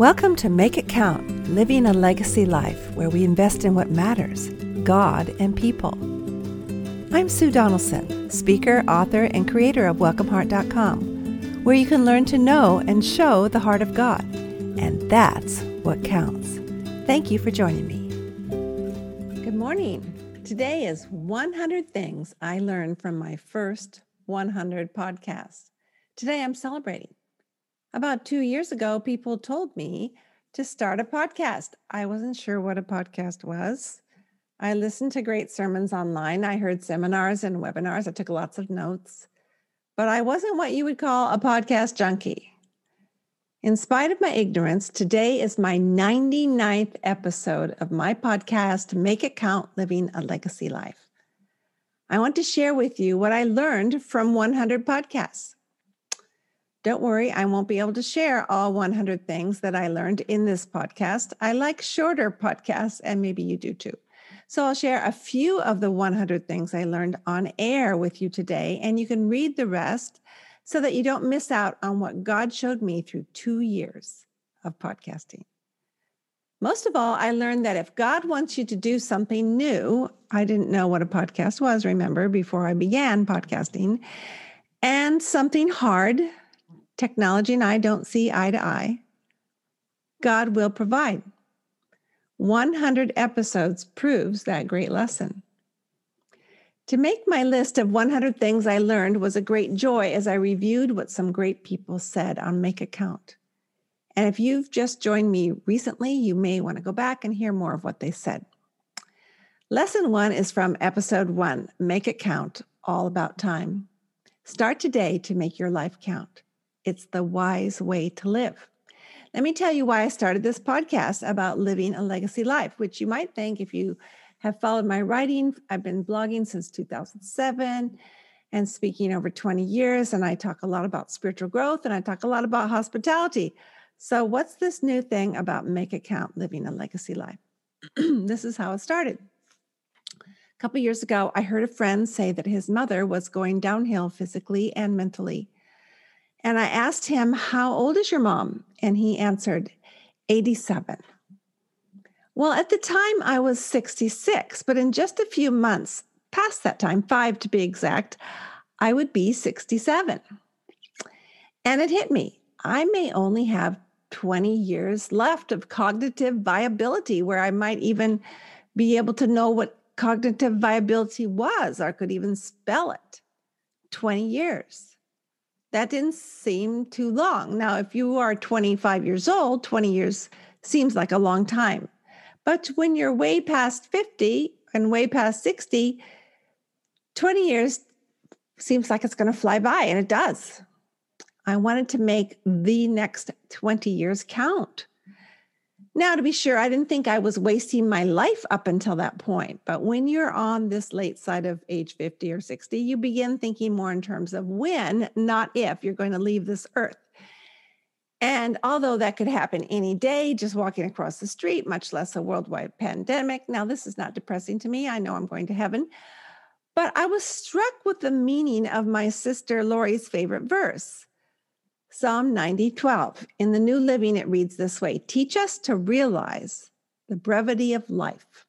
Welcome to Make It Count Living a Legacy Life, where we invest in what matters God and people. I'm Sue Donaldson, speaker, author, and creator of WelcomeHeart.com, where you can learn to know and show the heart of God. And that's what counts. Thank you for joining me. Good morning. Today is 100 Things I Learned from my first 100 podcasts. Today I'm celebrating. About two years ago, people told me to start a podcast. I wasn't sure what a podcast was. I listened to great sermons online. I heard seminars and webinars. I took lots of notes, but I wasn't what you would call a podcast junkie. In spite of my ignorance, today is my 99th episode of my podcast, Make It Count Living a Legacy Life. I want to share with you what I learned from 100 podcasts. Don't worry, I won't be able to share all 100 things that I learned in this podcast. I like shorter podcasts, and maybe you do too. So I'll share a few of the 100 things I learned on air with you today, and you can read the rest so that you don't miss out on what God showed me through two years of podcasting. Most of all, I learned that if God wants you to do something new, I didn't know what a podcast was, remember, before I began podcasting, and something hard, technology and I don't see eye to eye, God will provide. 100 episodes proves that great lesson. To make my list of 100 things I learned was a great joy as I reviewed what some great people said on Make It Count. And if you've just joined me recently, you may want to go back and hear more of what they said. Lesson one is from episode one Make It Count, all about time. Start today to make your life count. It's the wise way to live. Let me tell you why I started this podcast about living a legacy life, which you might think if you have followed my writing, I've been blogging since 2007 and speaking over 20 years. And I talk a lot about spiritual growth and I talk a lot about hospitality. So, what's this new thing about Make It Count living a legacy life? this is how it started. A couple years ago, I heard a friend say that his mother was going downhill physically and mentally. And I asked him, How old is your mom? And he answered, 87. Well, at the time, I was 66, but in just a few months, past that time, five to be exact, I would be 67. And it hit me. I may only have 20 years left of cognitive viability, where I might even be able to know what cognitive viability was or could even spell it. 20 years that didn't seem too long. Now, if you are 25 years old, 20 years seems like a long time. But when you're way past 50 and way past 60, 20 years seems like it's going to fly by, and it does. I wanted to make the next 20 years count. Now, to be sure, I didn't think I was wasting my life up until that point. But when you're on this late side of age 50 or 60, you begin thinking more in terms of when, not if, you're going to leave this earth. And although that could happen any day, just walking across the street, much less a worldwide pandemic. Now, this is not depressing to me. I know I'm going to heaven. But I was struck with the meaning of my sister Lori's favorite verse. Psalm 90, 12. In the New Living, it reads this way Teach us to realize the brevity of life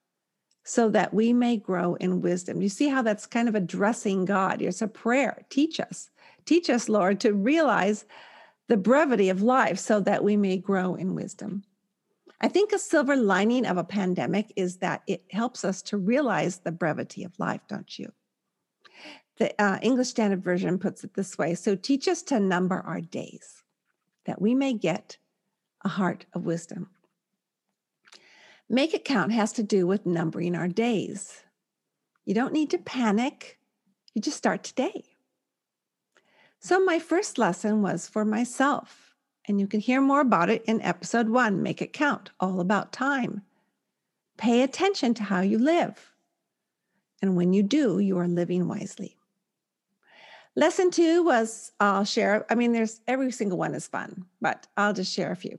so that we may grow in wisdom. You see how that's kind of addressing God? It's a prayer. Teach us. Teach us, Lord, to realize the brevity of life so that we may grow in wisdom. I think a silver lining of a pandemic is that it helps us to realize the brevity of life, don't you? The uh, English Standard Version puts it this way So teach us to number our days, that we may get a heart of wisdom. Make it count has to do with numbering our days. You don't need to panic, you just start today. So, my first lesson was for myself, and you can hear more about it in episode one Make It Count, all about time. Pay attention to how you live. And when you do, you are living wisely. Lesson two was I'll share. I mean, there's every single one is fun, but I'll just share a few.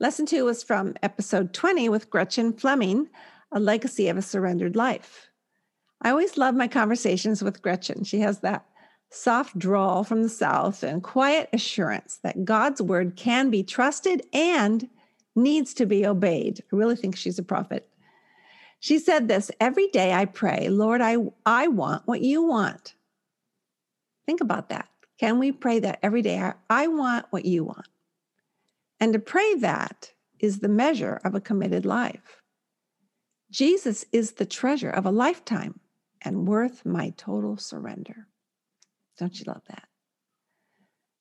Lesson two was from episode 20 with Gretchen Fleming, A Legacy of a Surrendered Life. I always love my conversations with Gretchen. She has that soft drawl from the South and quiet assurance that God's word can be trusted and needs to be obeyed. I really think she's a prophet. She said this every day I pray, Lord, I, I want what you want. Think about that. Can we pray that every day? I, I want what you want. And to pray that is the measure of a committed life. Jesus is the treasure of a lifetime and worth my total surrender. Don't you love that?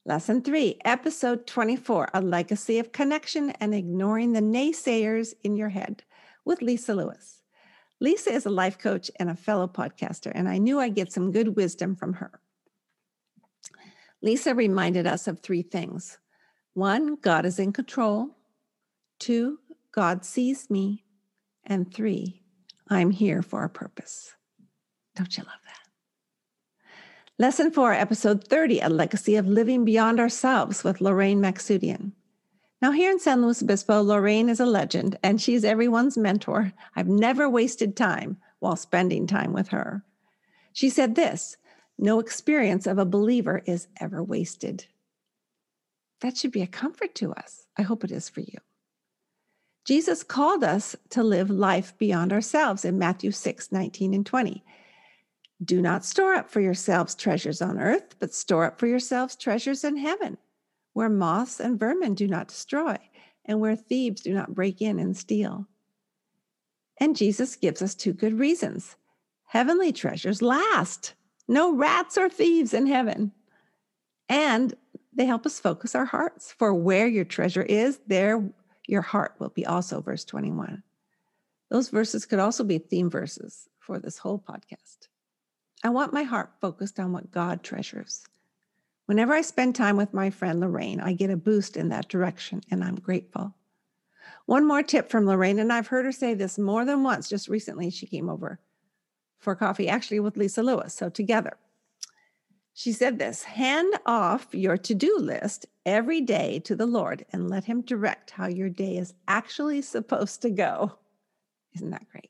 Lesson three, episode 24 A Legacy of Connection and Ignoring the Naysayers in Your Head with Lisa Lewis. Lisa is a life coach and a fellow podcaster, and I knew I'd get some good wisdom from her. Lisa reminded us of three things one, God is in control. Two, God sees me. And three, I'm here for a purpose. Don't you love that? Lesson four, episode 30, A Legacy of Living Beyond Ourselves with Lorraine Maxudian. Now, here in San Luis Obispo, Lorraine is a legend and she's everyone's mentor. I've never wasted time while spending time with her. She said this No experience of a believer is ever wasted. That should be a comfort to us. I hope it is for you. Jesus called us to live life beyond ourselves in Matthew 6 19 and 20. Do not store up for yourselves treasures on earth, but store up for yourselves treasures in heaven, where moths and vermin do not destroy, and where thieves do not break in and steal. And Jesus gives us two good reasons. Heavenly treasures last. No rats or thieves in heaven. And they help us focus our hearts. For where your treasure is, there your heart will be also, verse 21. Those verses could also be theme verses for this whole podcast. I want my heart focused on what God treasures. Whenever I spend time with my friend Lorraine, I get a boost in that direction, and I'm grateful. One more tip from Lorraine, and I've heard her say this more than once. Just recently, she came over for coffee, actually with Lisa Lewis, so together. She said this hand off your to do list every day to the Lord and let Him direct how your day is actually supposed to go. Isn't that great?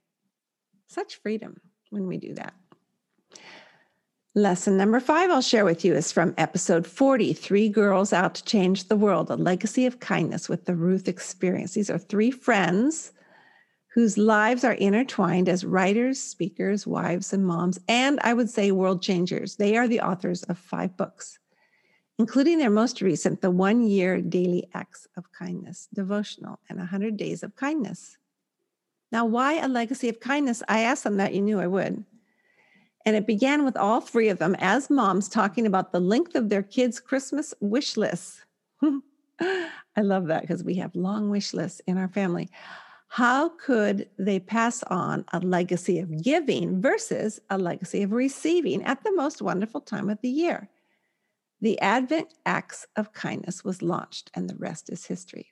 Such freedom when we do that. Lesson number five I'll share with you is from episode 40 Three Girls Out to Change the World, a legacy of kindness with the Ruth experience. These are three friends whose lives are intertwined as writers, speakers, wives, and moms, and I would say world changers. They are the authors of five books, including their most recent, The One Year Daily Acts of Kindness devotional and 100 Days of Kindness. Now, why a legacy of kindness? I asked them that. You knew I would. And it began with all three of them as moms talking about the length of their kids' Christmas wish lists. I love that because we have long wish lists in our family. How could they pass on a legacy of giving versus a legacy of receiving at the most wonderful time of the year? The Advent Acts of Kindness was launched, and the rest is history.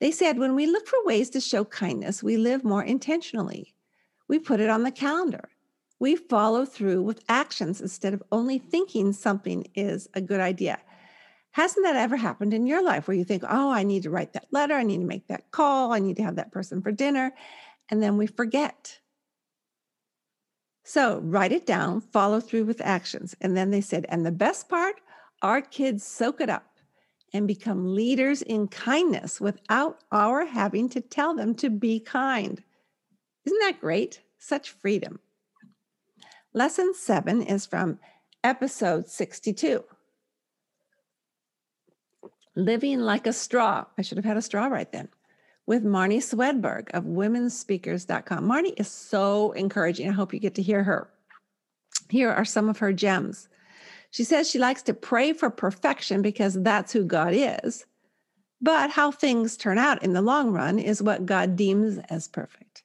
They said when we look for ways to show kindness, we live more intentionally. We put it on the calendar. We follow through with actions instead of only thinking something is a good idea. Hasn't that ever happened in your life where you think, oh, I need to write that letter, I need to make that call, I need to have that person for dinner, and then we forget? So write it down, follow through with actions. And then they said, and the best part, our kids soak it up and become leaders in kindness without our having to tell them to be kind. Isn't that great? Such freedom. Lesson seven is from episode 62 Living Like a Straw. I should have had a straw right then. With Marnie Swedberg of womensspeakers.com. Marnie is so encouraging. I hope you get to hear her. Here are some of her gems. She says she likes to pray for perfection because that's who God is. But how things turn out in the long run is what God deems as perfect.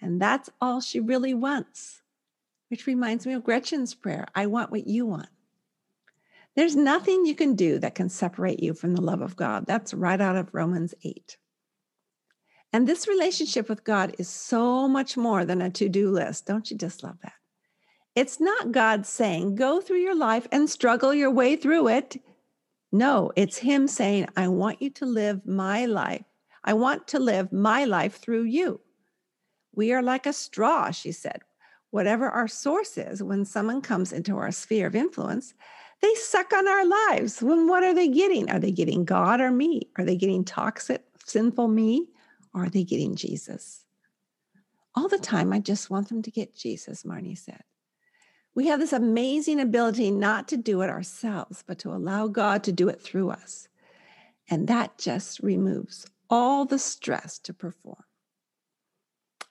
And that's all she really wants, which reminds me of Gretchen's prayer I want what you want. There's nothing you can do that can separate you from the love of God. That's right out of Romans 8. And this relationship with God is so much more than a to do list. Don't you just love that? It's not God saying, go through your life and struggle your way through it. No, it's Him saying, I want you to live my life. I want to live my life through you. We are like a straw, she said. Whatever our source is, when someone comes into our sphere of influence, they suck on our lives. When what are they getting? Are they getting God or me? Are they getting toxic, sinful me? Or are they getting Jesus? All the time, I just want them to get Jesus, Marnie said. We have this amazing ability not to do it ourselves, but to allow God to do it through us. And that just removes all the stress to perform.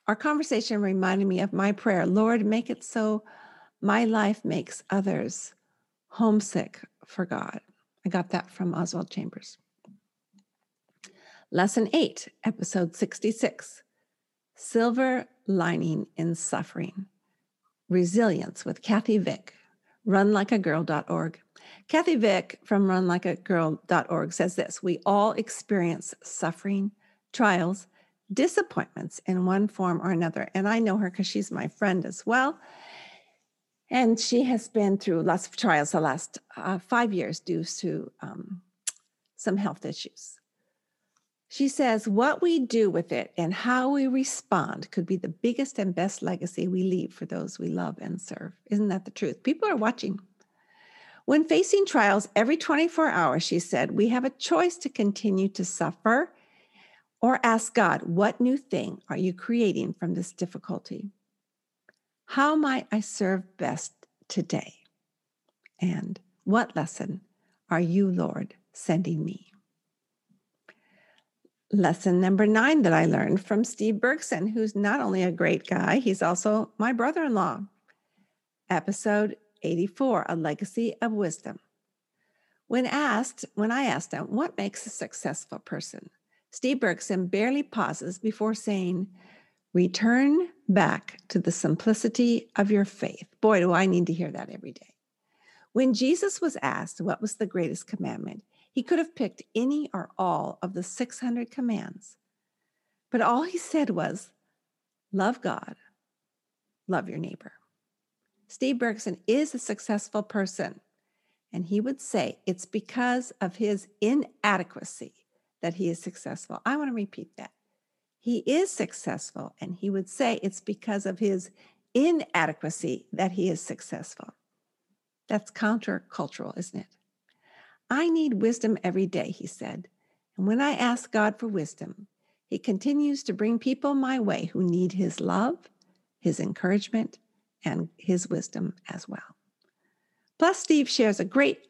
Our conversation reminded me of my prayer Lord, make it so my life makes others homesick for God. I got that from Oswald Chambers. Lesson 8, episode 66 Silver Lining in Suffering Resilience with Kathy Vick, runlikeagirl.org. Kathy Vick from runlikeagirl.org says this We all experience suffering, trials, disappointments in one form or another. And I know her because she's my friend as well. And she has been through lots of trials the last uh, five years due to um, some health issues. She says, What we do with it and how we respond could be the biggest and best legacy we leave for those we love and serve. Isn't that the truth? People are watching. When facing trials every 24 hours, she said, we have a choice to continue to suffer or ask God, What new thing are you creating from this difficulty? How might I serve best today? And what lesson are you, Lord, sending me? lesson number nine that I learned from Steve Bergson, who's not only a great guy, he's also my brother in law. Episode 84 A Legacy of Wisdom. When asked, when I asked him, what makes a successful person? Steve Bergson barely pauses before saying, Return back to the simplicity of your faith. Boy, do I need to hear that every day. When Jesus was asked what was the greatest commandment, he could have picked any or all of the 600 commands, but all he said was, Love God, love your neighbor. Steve Bergson is a successful person, and he would say it's because of his inadequacy that he is successful. I want to repeat that. He is successful, and he would say it's because of his inadequacy that he is successful. That's countercultural, isn't it? I need wisdom every day, he said. And when I ask God for wisdom, he continues to bring people my way who need his love, his encouragement, and his wisdom as well. Plus, Steve shares a great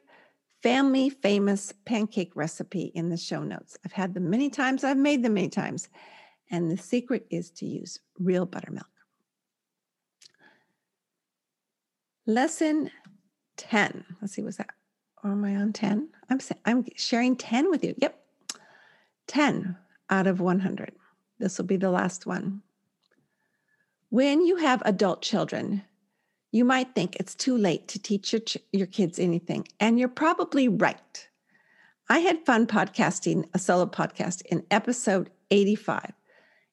family famous pancake recipe in the show notes. I've had them many times, I've made them many times. And the secret is to use real buttermilk. Lesson 10. Let's see, what's that? Or am I on 10? I'm I'm sharing 10 with you. Yep. 10 out of 100. This will be the last one. When you have adult children, you might think it's too late to teach your, your kids anything, and you're probably right. I had fun podcasting a solo podcast in episode 85,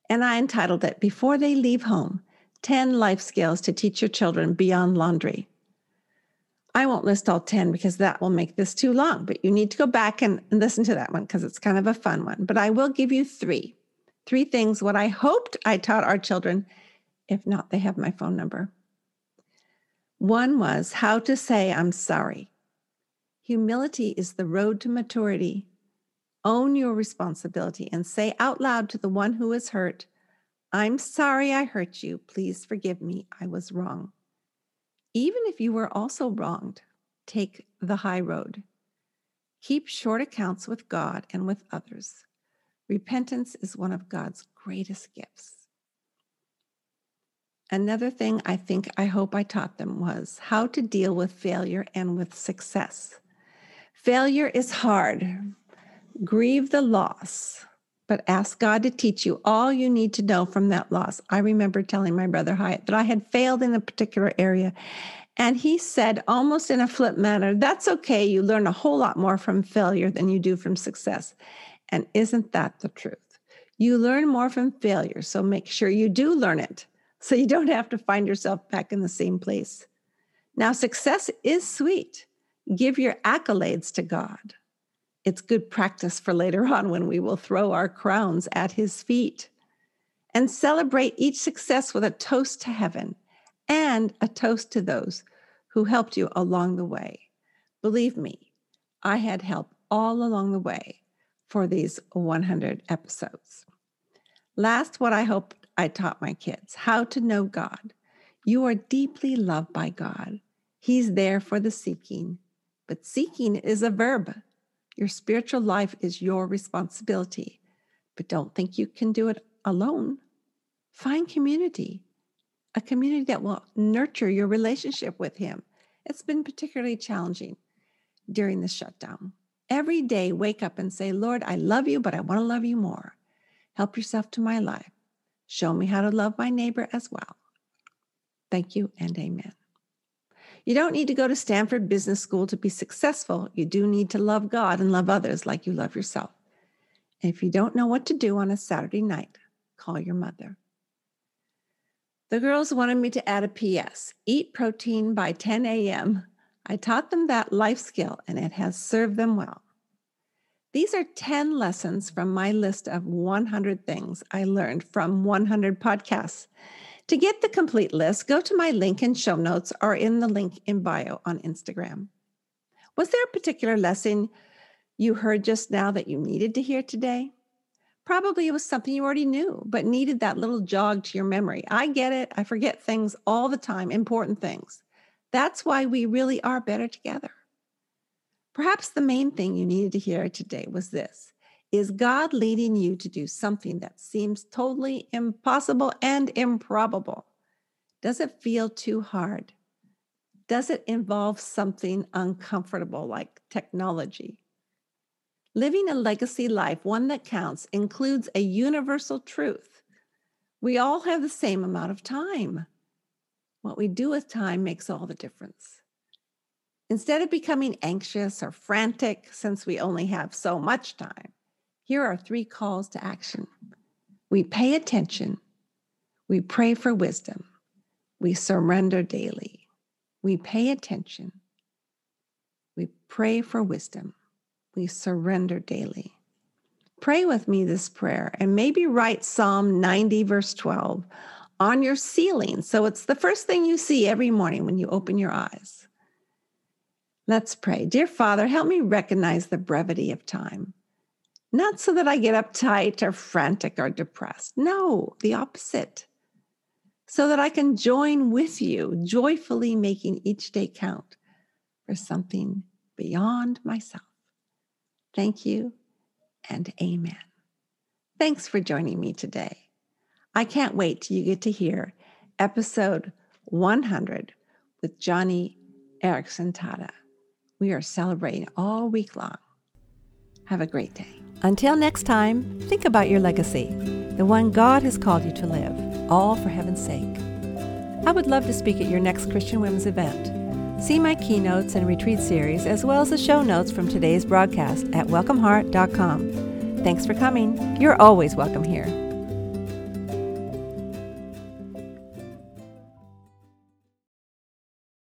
and I entitled it Before They Leave Home 10 Life Skills to Teach Your Children Beyond Laundry. I won't list all 10 because that will make this too long, but you need to go back and, listen to that one because it's kind of a fun one. But I will give you three. Three things what I hoped I taught our children. If not, they have my phone number. One was how to say, I'm sorry. Humility is the road to maturity. Own your responsibility and say out loud to the one who is hurt, I'm sorry I hurt you. Please forgive me. I was wrong. Even if you were also wronged, take the high road. Keep short accounts with God and with others. Repentance is one of God's greatest gifts. Another thing I think I hope I taught them was how to deal with failure and with success. Failure is hard. Grieve the loss, but ask God to teach you all you need to know from that loss. I remember telling my brother Hyatt that I had failed in a particular area. And he said, almost in a flip manner, that's okay. You learn a whole lot more from failure than you do from success. And isn't that the truth? You learn more from failure. So make sure you do learn it so you don't have to find yourself back in the same place. Now, success is sweet. Give your accolades to God. It's good practice for later on when we will throw our crowns at his feet. And celebrate each success with a toast to heaven and a toast to those who helped you along the way. Believe me, I had help all along the way for these 100 episodes. Last, what I hope I taught my kids how to know God. You are deeply loved by God. He's there for the seeking, but seeking is a verb. Your spiritual life is your responsibility, but don't think you can do it alone. Find community, a community that will nurture your relationship with Him. It's been particularly challenging during the shutdown. Every day, wake up and say, Lord, I love you, but I want to love you more. Help yourself to my life. Show me how to love my neighbor as well. Thank you and amen. You don't need to go to Stanford Business School to be successful. You do need to love God and love others like you love yourself. And if you don't know what to do on a Saturday night, call your mother. The girls wanted me to add a PS eat protein by 10 a.m. I taught them that life skill and it has served them well. These are 10 lessons from my list of 100 things I learned from 100 podcasts. To get the complete list, go to my link in show notes or in the link in bio on Instagram. Was there a particular lesson you heard just now that you needed to hear today? Probably it was something you already knew, but needed that little jog to your memory. I get it. I forget things all the time, important things. That's why we really are better together. Perhaps the main thing you needed to hear today was this Is God leading you to do something that seems totally impossible and improbable? Does it feel too hard? Does it involve something uncomfortable like technology? Living a legacy life, one that counts, includes a universal truth. We all have the same amount of time. What we do with time makes all the difference. Instead of becoming anxious or frantic since we only have so much time, here are three calls to action. We pay attention, we pray for wisdom, we surrender daily. We pay attention, we pray for wisdom, we surrender daily. Pray with me this prayer and maybe write Psalm 90, verse 12 on your ceiling. So it's the first thing you see every morning when you open your eyes. Let's pray. Dear Father, help me recognize the brevity of time. Not so that I get uptight or frantic or depressed. No, the opposite. So that I can join with you, joyfully making each day count for something beyond myself. Thank you and amen. Thanks for joining me today. I can't wait till you get to hear episode 100 with Joni Eareckson Tada. We are celebrating all week long. Have a great day. Until next time, think about your legacy, the one God has called you to live, all for heaven's sake. I would love to speak at your next Christian Women's event. See my keynotes and retreat series, as well as the show notes from today's broadcast at welcomeheart.com. Thanks for coming. You're always welcome here.